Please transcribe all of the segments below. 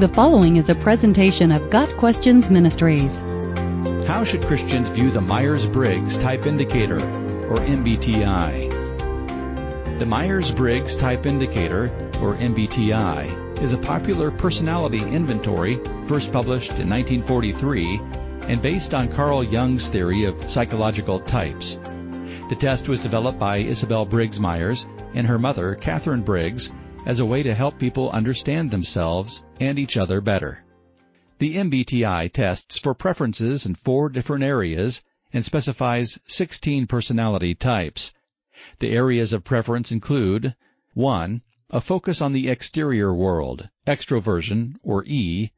The following is a presentation of Got Questions Ministries. How should Christians view the Myers Briggs Type Indicator, or MBTI? The Myers Briggs Type Indicator, or MBTI, is a popular personality inventory first published in 1943 and based on Carl Jung's theory of psychological types. The test was developed by Isabel Briggs Myers and her mother, Katharine Briggs, as a way to help people understand themselves and each other better. The MBTI tests for preferences in four different areas and specifies 16 personality types. The areas of preference include 1. A focus on the exterior world, extroversion or E,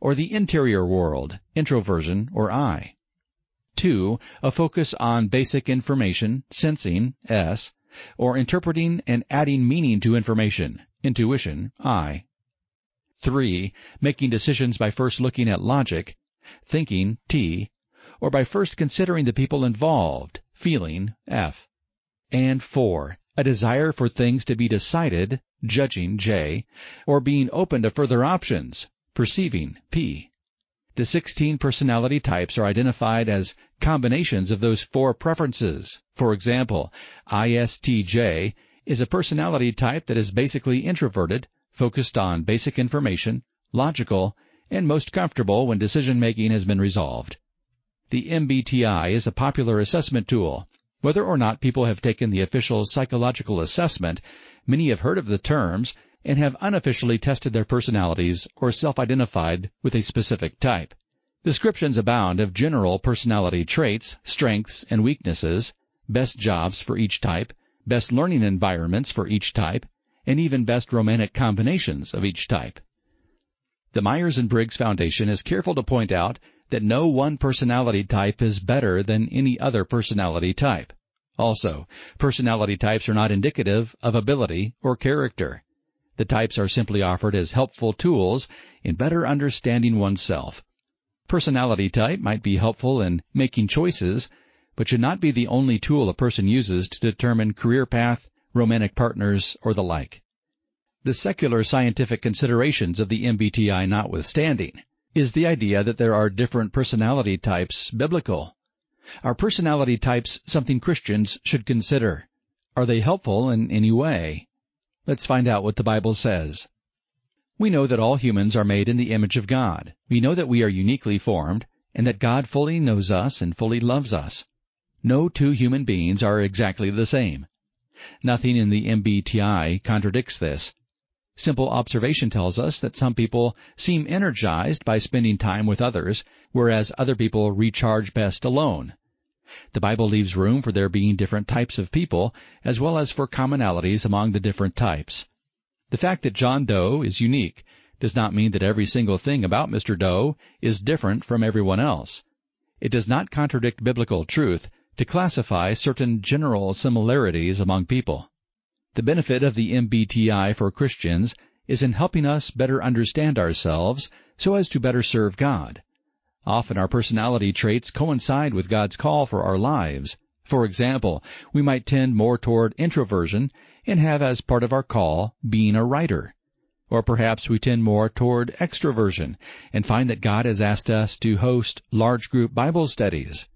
or the interior world, introversion or I. 2. A focus on basic information, sensing, S, or interpreting and adding meaning to information, intuition, I. 3. Making decisions by first looking at logic, thinking, T, or by first considering the people involved, feeling, F. And 4. A desire for things to be decided, judging, J, or being open to further options, perceiving, P. The 16 personality types are identified as combinations of those four preferences. For example, ISTJ is a personality type that is basically introverted, focused on basic information, logical, and most comfortable when decision making has been resolved. The MBTI is a popular assessment tool. Whether or not people have taken the official psychological assessment, many have heard of the terms and have unofficially tested their personalities or self-identified with a specific type. Descriptions abound of general personality traits, strengths, and weaknesses, best jobs for each type, best learning environments for each type, and even best romantic combinations of each type. The Myers and Briggs Foundation is careful to point out that no one personality type is better than any other personality type. Also, personality types are not indicative of ability or character. The types are simply offered as helpful tools in better understanding oneself. Personality type might be helpful in making choices, but should not be the only tool a person uses to determine career path, romantic partners, or the like. The secular scientific considerations of the MBTI notwithstanding, is the idea that there are different personality types biblical? Are personality types something Christians should consider? Are they helpful in any way? Let's find out what the Bible says. We know that all humans are made in the image of God. We know that we are uniquely formed, and that God fully knows us and fully loves us. No two human beings are exactly the same. Nothing in the MBTI contradicts this. Simple observation tells us that some people seem energized by spending time with others, whereas other people recharge best alone. The Bible leaves room for there being different types of people, as well as for commonalities among the different types. The fact that John Doe is unique does not mean that every single thing about Mr. Doe is different from everyone else. It does not contradict biblical truth to classify certain general similarities among people. The benefit of the MBTI for Christians is in helping us better understand ourselves so as to better serve God. Often our personality traits coincide with God's call for our lives. For example, we might tend more toward introversion and have as part of our call being a writer. Or perhaps we tend more toward extroversion and find that God has asked us to host large group Bible studies.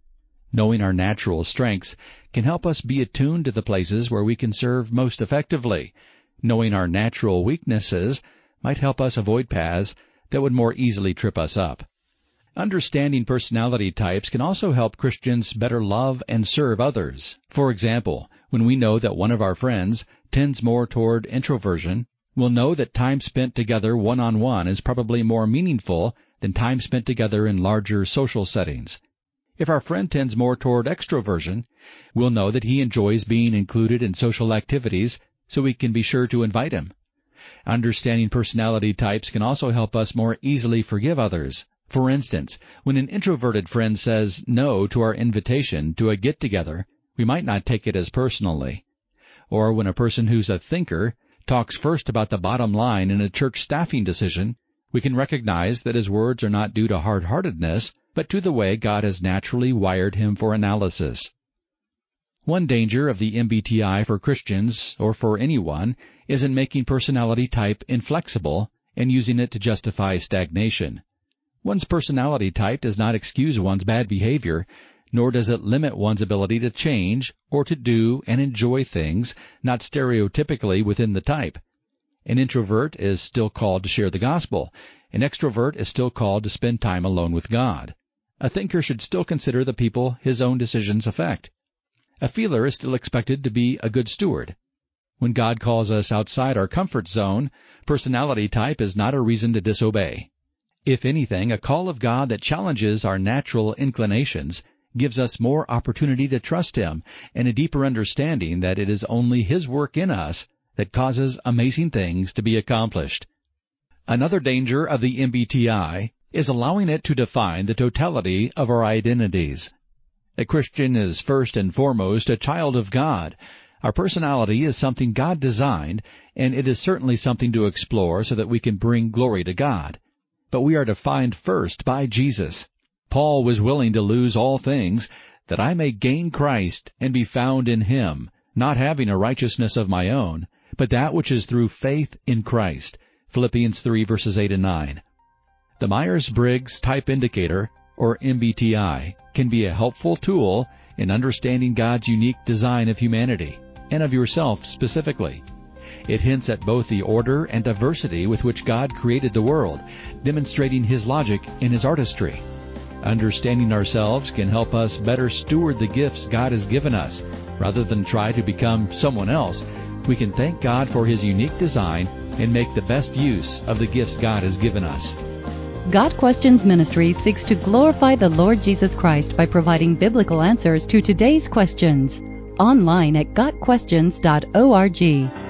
Knowing our natural strengths can help us be attuned to the places where we can serve most effectively. Knowing our natural weaknesses might help us avoid paths that would more easily trip us up. Understanding personality types can also help Christians better love and serve others. For example, when we know that one of our friends tends more toward introversion, we'll know that time spent together one-on-one is probably more meaningful than time spent together in larger social settings. If our friend tends more toward extroversion, we'll know that he enjoys being included in social activities, so we can be sure to invite him. Understanding personality types can also help us more easily forgive others. For instance, when an introverted friend says no to our invitation to a get-together, we might not take it as personally. Or when a person who's a thinker talks first about the bottom line in a church staffing decision, we can recognize that his words are not due to hard-heartedness, but to the way God has naturally wired him for analysis. One danger of the MBTI for Christians, or for anyone, is in making personality type inflexible and using it to justify stagnation. One's personality type does not excuse one's bad behavior, nor does it limit one's ability to change or to do and enjoy things not stereotypically within the type. An introvert is still called to share the gospel. An extrovert is still called to spend time alone with God. A thinker should still consider the people his own decisions affect. A feeler is still expected to be a good steward. When God calls us outside our comfort zone, personality type is not a reason to disobey. If anything, a call of God that challenges our natural inclinations gives us more opportunity to trust Him and a deeper understanding that it is only His work in us that causes amazing things to be accomplished. Another danger of the MBTI is allowing it to define the totality of our identities. A Christian is first and foremost a child of God. Our personality is something God designed, and it is certainly something to explore so that we can bring glory to God but we are defined first by Jesus. Paul was willing to lose all things that I may gain Christ and be found in him, not having a righteousness of my own, but that which is through faith in Christ. Philippians 3 verses 8 and 9. The Myers-Briggs Type Indicator, or MBTI, can be a helpful tool in understanding God's unique design of humanity, and of yourself specifically. It hints at both the order and diversity with which God created the world, demonstrating His logic in His artistry. Understanding ourselves can help us better steward the gifts God has given us. Rather than try to become someone else, we can thank God for His unique design and make the best use of the gifts God has given us. Got Questions Ministry seeks to glorify the Lord Jesus Christ by providing biblical answers to today's questions. Online at GotQuestions.org.